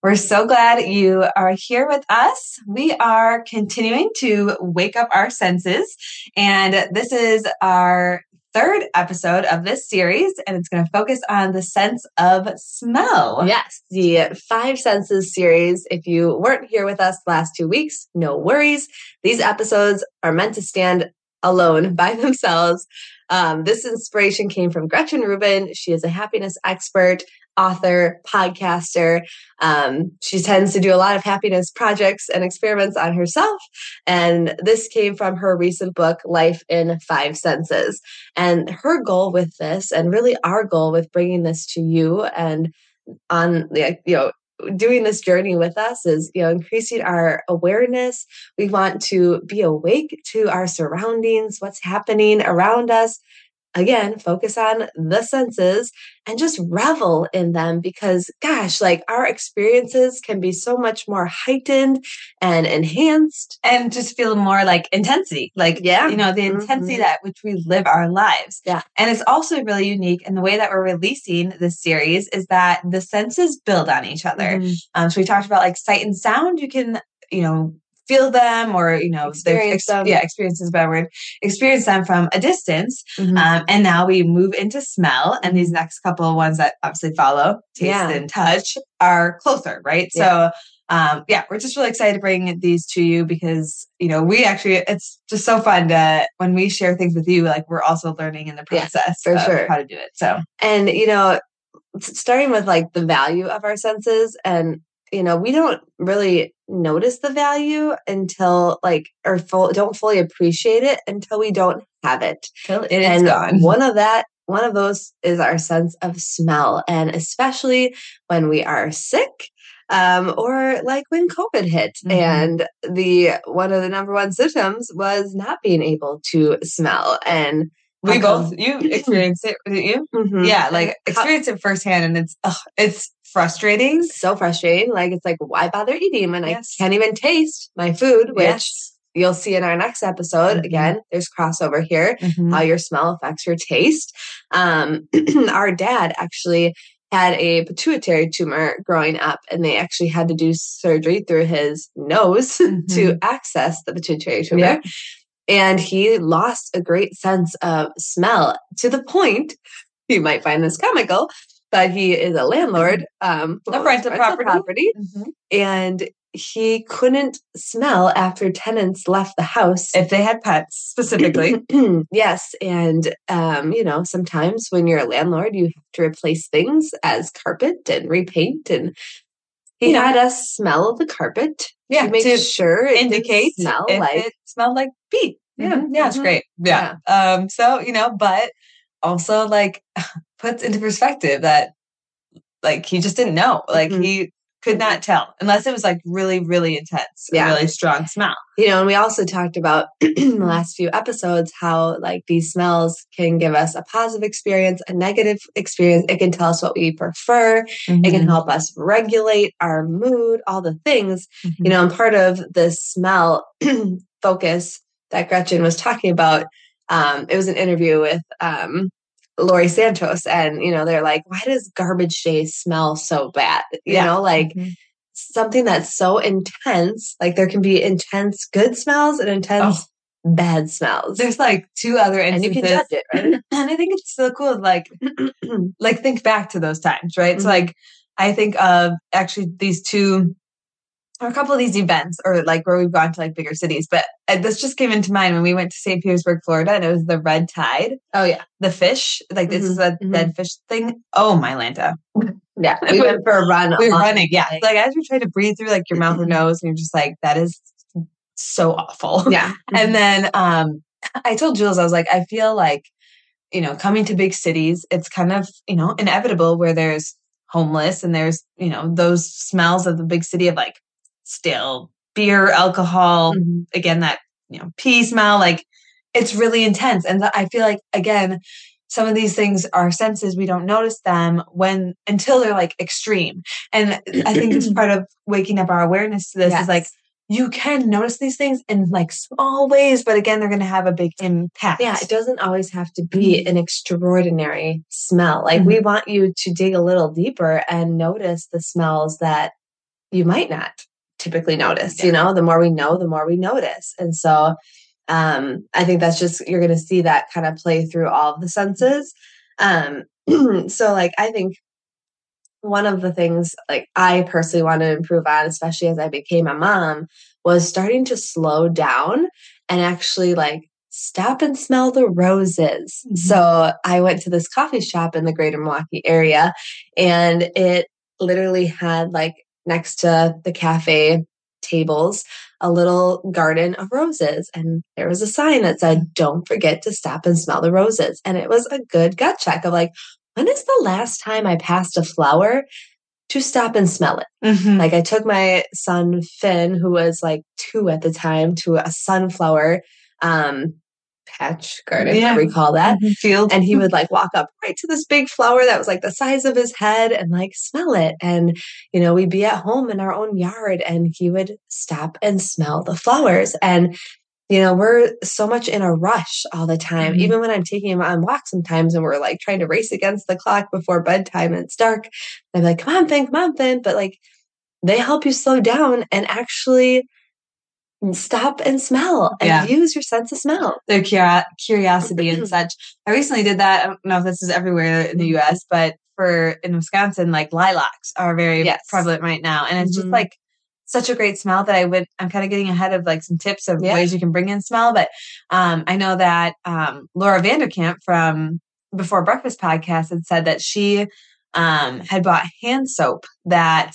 We're so glad you are here with us. We are continuing to wake up our senses, and this is our third episode of this series, and it's going to focus on the sense of smell. Yes, the Five Senses series. If you weren't here with us last two weeks, no worries. These episodes are meant to stand alone by themselves. Um, this inspiration came from Gretchen Rubin. She is a happiness expert author, podcaster. Um, she tends to do a lot of happiness projects and experiments on herself. And this came from her recent book, Life in Five Senses. And her goal with this, and really our goal with bringing this to you and on the, you know, doing this journey with us is you know increasing our awareness we want to be awake to our surroundings what's happening around us again, focus on the senses and just revel in them because, gosh, like our experiences can be so much more heightened and enhanced and just feel more like intensity. Like, yeah, you know, the intensity mm-hmm. that which we live our lives. Yeah. And it's also really unique. And the way that we're releasing this series is that the senses build on each other. Mm-hmm. Um, so we talked about like sight and sound. You can, you know, feel them or you know experience them. yeah experience is a better word experience them from a distance mm-hmm. um, and now we move into smell and these next couple of ones that obviously follow taste yeah. and touch are closer right yeah. so um, yeah, we're just really excited to bring these to you because you know we actually it's just so fun to when we share things with you like we're also learning in the process yeah, for sure how to do it. So and you know starting with like the value of our senses and you know, we don't really notice the value until like, or full, don't fully appreciate it until we don't have it. Till it and gone. One of that, one of those is our sense of smell. And especially when we are sick, um, or like when COVID hit mm-hmm. and the, one of the number one symptoms was not being able to smell. And we both you experienced it didn't you mm-hmm. yeah like experience it firsthand and it's it's frustrating so frustrating like it's like why bother eating when yes. i can't even taste my food which yes. you'll see in our next episode mm-hmm. again there's crossover here mm-hmm. how your smell affects your taste um our dad actually had a pituitary tumor growing up and they actually had to do surgery through his nose mm-hmm. to access the pituitary tumor yeah and he lost a great sense of smell to the point you might find this comical but he is a landlord um a rental property, property mm-hmm. and he couldn't smell after tenants left the house if they had pets specifically yes and um you know sometimes when you're a landlord you have to replace things as carpet and repaint and he had us smell the carpet yeah, to make to sure it indicate smell like it smelled like feet. Yeah, mm-hmm. yeah, it's mm-hmm. great. Yeah. yeah. Um, so you know, but also like puts into perspective that like he just didn't know. Like mm-hmm. he could not tell unless it was like really, really intense, yeah. really strong smell. You know, and we also talked about in the mm-hmm. last few episodes how like these smells can give us a positive experience, a negative experience. It can tell us what we prefer. Mm-hmm. It can mm-hmm. help us regulate our mood, all the things. Mm-hmm. You know, and part of the smell focus that Gretchen was talking about, um, it was an interview with um, Laurie Santos, and you know, they're like, why does garbage day smell so bad? You yeah. know, like mm-hmm. something that's so intense, like there can be intense good smells and intense oh. bad smells. There's like two other instances. And you can judge it, right? and I think it's so cool, like, like think back to those times, right? Mm-hmm. So like I think of actually these two a couple of these events or like where we've gone to like bigger cities but uh, this just came into mind when we went to st petersburg florida and it was the red tide. Oh yeah. The fish like this mm-hmm. is a mm-hmm. dead fish thing. Oh my lanta. Yeah we went for a run we were running yeah. like as you're trying to breathe through like your mouth or nose and you're just like that is so awful. Yeah and then um i told jules i was like i feel like you know coming to big cities it's kind of you know inevitable where there's homeless and there's you know those smells of the big city of like stale beer, alcohol, mm-hmm. again, that, you know, pee smell, like it's really intense. And I feel like, again, some of these things are senses we don't notice them when until they're like extreme and i think it's part of waking up our awareness to this yes. is like you can notice these things in like small ways but again they're going to have a big impact yeah it doesn't always have to be mm-hmm. an extraordinary smell like mm-hmm. we want you to dig a little deeper and notice the smells that you might not typically notice yeah. you know the more we know the more we notice and so um, I think that's just, you're going to see that kind of play through all of the senses. Um, so, like, I think one of the things, like, I personally want to improve on, especially as I became a mom, was starting to slow down and actually, like, stop and smell the roses. Mm-hmm. So, I went to this coffee shop in the greater Milwaukee area and it literally had, like, next to the cafe tables a little garden of roses. And there was a sign that said, Don't forget to stop and smell the roses. And it was a good gut check of like, when is the last time I passed a flower to stop and smell it? Mm-hmm. Like, I took my son, Finn, who was like two at the time, to a sunflower um, patch garden, yeah. we call that mm-hmm. field. And he would like walk up right to this big flower that was like the size of his head and like smell it. And, you know, we'd be at home in our own yard and he would stop and smell the flowers. And, you know, we're so much in a rush all the time. Mm-hmm. Even when I'm taking him on walks sometimes and we're like trying to race against the clock before bedtime and it's dark, I'm like, come on, Finn, come on, Finn. But like, they help you slow down and actually stop and smell and yeah. use your sense of smell. Their curi- curiosity and such. I recently did that. I don't know if this is everywhere in the US, but for in Wisconsin, like lilacs are very yes. prevalent right now. And it's mm-hmm. just like such a great smell that I would, I'm kind of getting ahead of like some tips of yeah. ways you can bring in smell. But um, I know that um, Laura Vanderkam from Before Breakfast podcast had said that she um, had bought hand soap that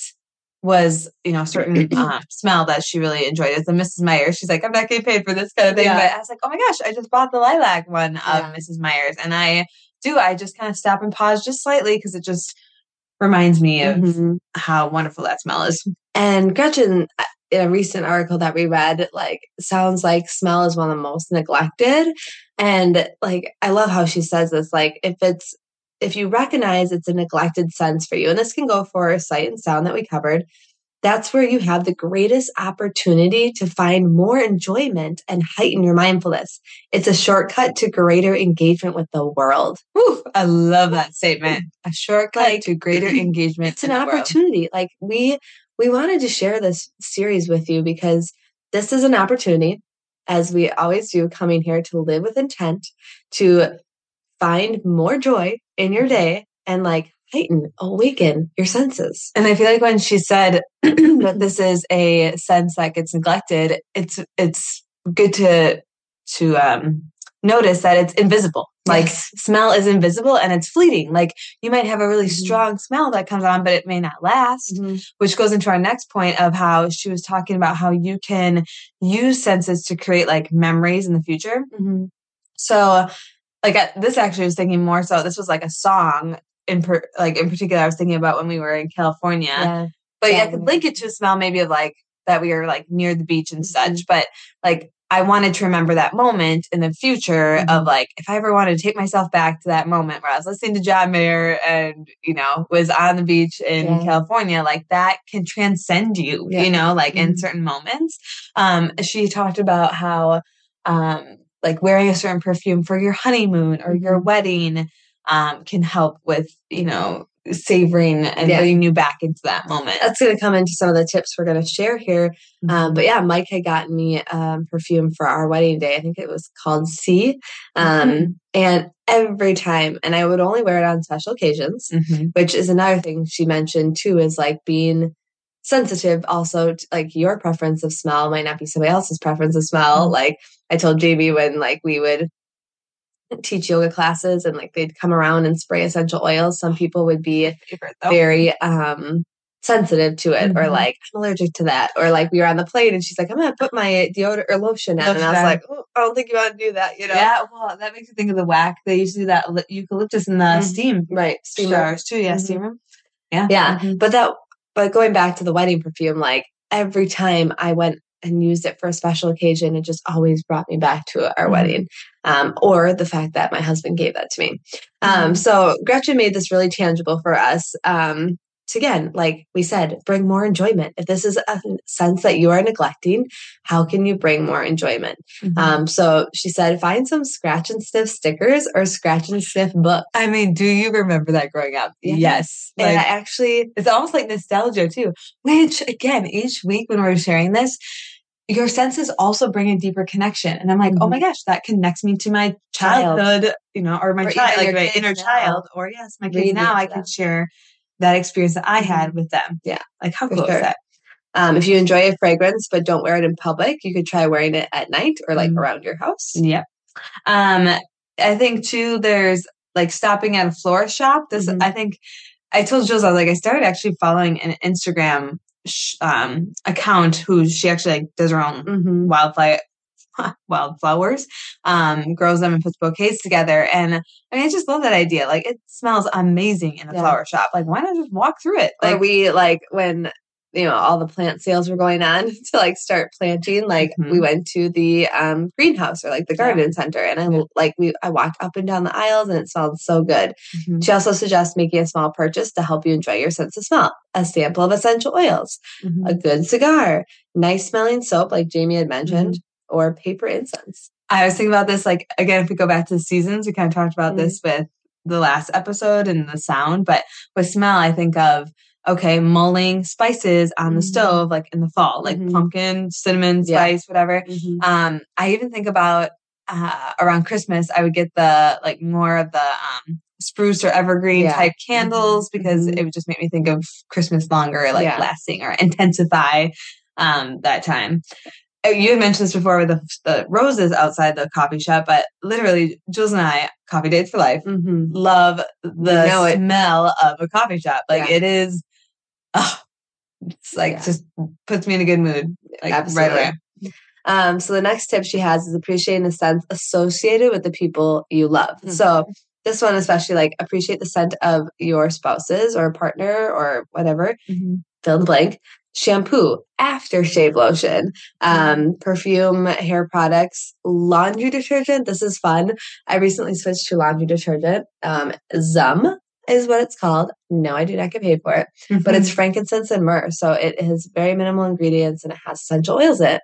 was, you know, a certain uh, smell that she really enjoyed. It's a Mrs. Meyer's. She's like, I'm not getting paid for this kind of thing. Yeah. But I was like, oh my gosh, I just bought the lilac one of yeah. Mrs. Meyer's. And I do, I just kind of stop and pause just slightly because it just reminds me of mm-hmm. how wonderful that smell is. And Gretchen, uh, in a recent article that we read, like, sounds like smell is one of the most neglected. And like, I love how she says this, like, if it's if you recognize it's a neglected sense for you, and this can go for sight and sound that we covered, that's where you have the greatest opportunity to find more enjoyment and heighten your mindfulness. It's a shortcut to greater engagement with the world. Whew, I love that statement. A shortcut like, to greater engagement. It's an opportunity. World. Like we we wanted to share this series with you because this is an opportunity, as we always do, coming here to live with intent, to find more joy in your day and like heighten, awaken your senses. And I feel like when she said that this is a sense that gets neglected, it's it's good to to um notice that it's invisible. Like yes. smell is invisible and it's fleeting. Like you might have a really mm-hmm. strong smell that comes on, but it may not last, mm-hmm. which goes into our next point of how she was talking about how you can use senses to create like memories in the future. Mm-hmm. So like this actually was thinking more so this was like a song in per, like in particular I was thinking about when we were in California. Yeah. But yeah, I could link it to a smell maybe of like that we were like near the beach and mm-hmm. such. But like I wanted to remember that moment in the future mm-hmm. of like if I ever wanted to take myself back to that moment where I was listening to John Mayer and you know was on the beach in yeah. California, like that can transcend you, yeah. you know, like mm-hmm. in certain moments. Um, she talked about how um like wearing a certain perfume for your honeymoon or your mm-hmm. wedding um, can help with, you know, savoring and yeah. bringing you back into that moment. That's going to come into some of the tips we're going to share here. Um, mm-hmm. Um, but yeah, Mike had gotten me um, perfume for our wedding day. I think it was called C. Um, mm-hmm. And every time, and I would only wear it on special occasions, mm-hmm. which is another thing she mentioned too, is like being sensitive also to, like your preference of smell might not be somebody else's preference of smell. Mm-hmm. Like I told JB when like we would teach yoga classes and like they'd come around and spray essential oils, some people would be very um sensitive to it mm-hmm. or like I'm allergic to that or like we were on the plane and she's like I'm gonna put my deodorant or lotion in and I was like oh, I don't think you want to do that you know yeah well that makes me think of the whack they used to do that eucalyptus in the mm-hmm. steam right steam showers too yeah mm-hmm. steamer yeah yeah mm-hmm. but that but going back to the wedding perfume like every time I went and used it for a special occasion, it just always brought me back to our mm-hmm. wedding. Um, or the fact that my husband gave that to me. Um, mm-hmm. so Gretchen made this really tangible for us. Um, to again, like we said, bring more enjoyment. If this is a sense that you are neglecting, how can you bring more enjoyment? Mm-hmm. Um, so she said, find some scratch and sniff stickers or scratch and sniff books. I mean, do you remember that growing up? Yeah. Yes. Like, and I actually, it's almost like nostalgia too, which again, each week when we're sharing this, your senses also bring a deeper connection. And I'm like, mm-hmm. oh my mm-hmm. gosh, that connects me to my childhood, child. you know, or my or child, like my inner now. child, or yes, my kids now I can share that experience that I had mm-hmm. with them. Yeah. Like how cool sure. is that? Um, if you enjoy a fragrance but don't wear it in public, you could try wearing it at night or like mm. around your house. Yep. Um, I think too, there's like stopping at a florist shop. This, mm-hmm. I think, I told Jules, I was like, I started actually following an Instagram um, account who she actually like does her own mm-hmm. wildflower wildflowers, um, grows them and puts bouquets together. And I mean, I just love that idea. Like it smells amazing in a yeah. flower shop. Like why not just walk through it? Like or we like when you know all the plant sales were going on to like start planting like mm-hmm. we went to the um greenhouse or like the garden yeah. center and i like we i walked up and down the aisles and it smelled so good mm-hmm. she also suggests making a small purchase to help you enjoy your sense of smell a sample of essential oils mm-hmm. a good cigar nice smelling soap like jamie had mentioned or paper incense. I was thinking about this, like, again, if we go back to the seasons, we kind of talked about mm-hmm. this with the last episode and the sound, but with smell, I think of, okay, mulling spices on the mm-hmm. stove, like in the fall, like mm-hmm. pumpkin, cinnamon, spice, yeah. whatever. Mm-hmm. Um, I even think about uh, around Christmas, I would get the, like, more of the, um, spruce or evergreen yeah. type candles because mm-hmm. it would just make me think of Christmas longer, like yeah. lasting or intensify um, that time. Uh, you had mentioned this before with the, the, roses outside the coffee shop, but literally, Jules and I, coffee dates for life, mm-hmm. love the smell of a coffee shop. Like it is, oh, it's like yeah. just puts me in a good mood. Like Absolutely. right away. Um, so the next tip she has is appreciating the scent associated with the people you love. Mm-hmm. So this one especially like appreciate the scent of your spouses or partner or whatever. Mm-hmm. Fill in the blank shampoo, aftershave lotion, um, mm-hmm. perfume, hair products, laundry detergent. This is fun. I recently switched to laundry detergent. Um, Zum is what it's called. No, I do not get paid for it, mm-hmm. but it's mm-hmm. frankincense and myrrh. So it has very minimal ingredients and it has essential oils in it.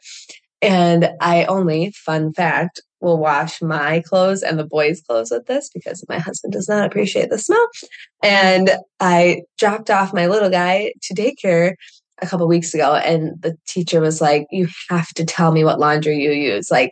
And I only, fun fact, will wash my clothes and the boys' clothes with this because my husband does not appreciate the smell. And I dropped off my little guy to daycare a couple weeks ago and the teacher was like you have to tell me what laundry you use like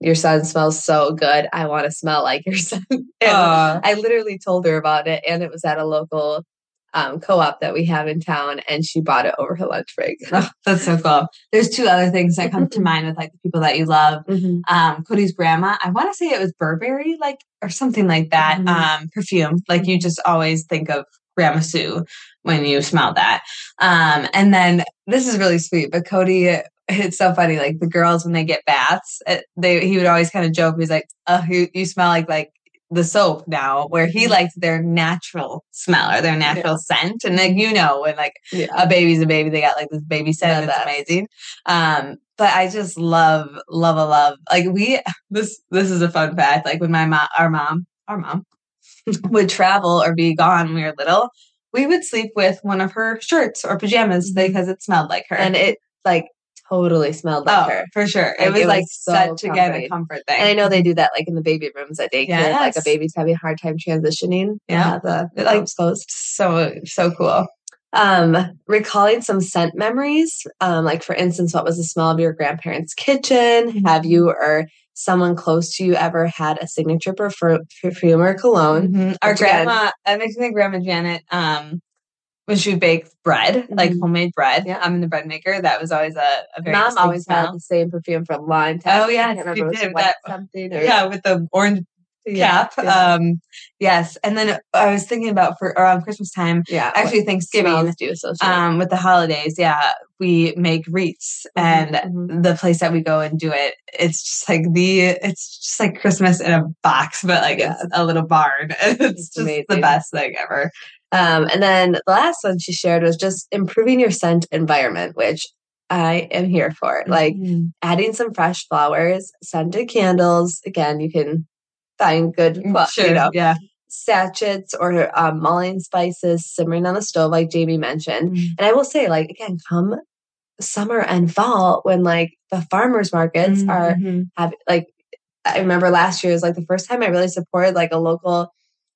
your son smells so good. I want to smell like your son. And i literally told her about it and it was at a local um, co-op that we have in town and she bought it over her lunch break. Oh, that's so cool. There's two other things that come to mind with like the people that you love. Mm-hmm. um, cody's grandma i want to say it was burberry like or something like that mm-hmm. um, perfume. Like you just always think of grandma sue when you smell that. Um, and then this is really sweet, but Cody, it's so funny. Like the girls, when they get baths, they, he would always kind of joke. He's like, oh, you, you smell like, like the soap now where he mm-hmm. their natural smell or their natural yeah. scent. And like, you know, when like yeah. a baby's a baby, they got like this baby scent. It's amazing. Um, but I just love, love, a love. Like we, this, this is a fun fact. Like when my mom, our mom, our mom would travel or be gone when we were little, we would sleep with one of her shirts or pajamas mm-hmm. because it smelled like her. And it like totally smelled like oh, her. For sure. Like, it was it like was such again a comfort thing. And I know they do that like in the baby rooms at daycare. Yes. Like a baby's having a hard time transitioning. Yeah. The, the like closed. So so cool. Um, recalling some scent memories. Um, like for instance, what was the smell of your grandparents' kitchen? Have you or someone close to you ever had a signature perfume or cologne. Mm-hmm. Our grandma, I makes me think grandma Janet, um, when she would bake bread, mm-hmm. like homemade bread. Yeah. I'm in the bread maker. That was always a, a very Mom always smell. had the same perfume from Lime. Oh yeah, did that something. Or, yeah, with the orange cap. Yeah. Um, yes. And then I was thinking about for around Christmas time. Yeah. Actually, Thanksgiving. Do um, with the holidays. Yeah. We make wreaths mm-hmm, and mm-hmm. the place that we go and do it, it's just like the, it's just like Christmas in a box, but like yeah. it's a little barn. It's, it's just amazing. the best thing ever. Um, and then the last one she shared was just improving your scent environment, which I am here for. Like mm-hmm. adding some fresh flowers, scented candles. Again, you can find good, mm, sure, you know, yeah. sachets or um, mulling spices simmering on the stove, like Jamie mentioned. Mm-hmm. And I will say, like, again, come summer and fall when like the farmers markets mm-hmm. are have like I remember last year was like the first time I really supported like a local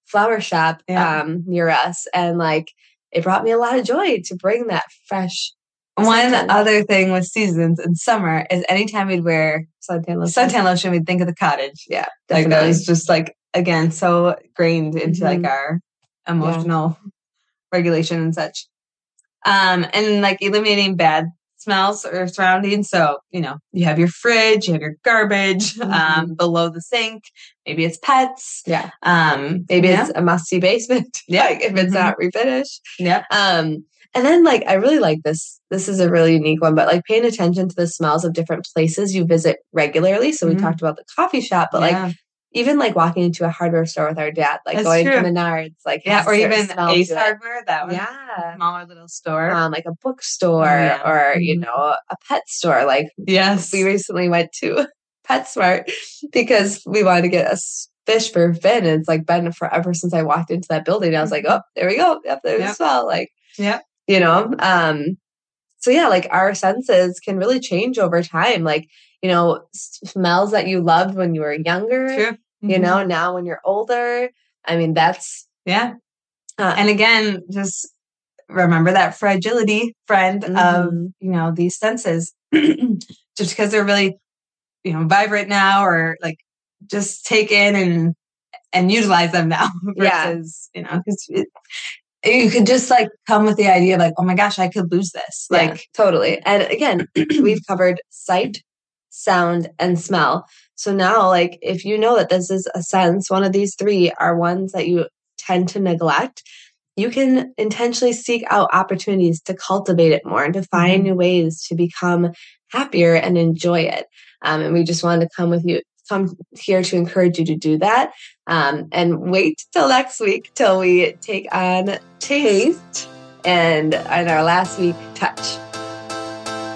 flower shop yeah. um near us and like it brought me a lot of joy to bring that fresh one other thing with seasons in summer is anytime we'd wear suntan lotion, suntan lotion, we'd think of the cottage. Yeah, definitely. like that was just like again so grained into mm-hmm. like our emotional yeah. regulation and such. Um, and like eliminating bad smells or surroundings. So, you know, you have your fridge, you have your garbage um, mm-hmm. um, below the sink. Maybe it's pets. Yeah. Um, maybe yeah. it's a musty basement. Yeah. like if it's mm-hmm. not refinished. Yeah. Um, and then like I really like this. This is a really unique one, but like paying attention to the smells of different places you visit regularly. So we mm-hmm. talked about the coffee shop, but yeah. like even like walking into a hardware store with our dad, like That's going true. to Menards, like yeah, or even Ace Hardware, that was yeah, smaller little store, um, like a bookstore yeah. or you mm-hmm. know a pet store. Like yes, we recently went to PetSmart because we wanted to get a fish for Finn, and it's like been forever since I walked into that building. I was like, mm-hmm. oh, there we go, yep, there's yep. smell, like yeah, you know, um, so yeah, like our senses can really change over time, like you know, smells that you loved when you were younger. True mm-hmm. you know, now when you're older. I mean, that's. Yeah. Uh, and again, just remember that fragility, friend, mm-hmm. of, you know, these senses. just because they're really, you know, vibrant now or like just take in and and utilize them now versus yeah. you know because you could just like come with the idea of like oh my gosh i could lose this like yeah, totally and again we've covered sight sound and smell so now, like, if you know that this is a sense, one of these three are ones that you tend to neglect, you can intentionally seek out opportunities to cultivate it more and to find mm-hmm. new ways to become happier and enjoy it. Um, and we just wanted to come with you, come here to encourage you to do that. Um, and wait till next week till we take on taste and in our last week, touch.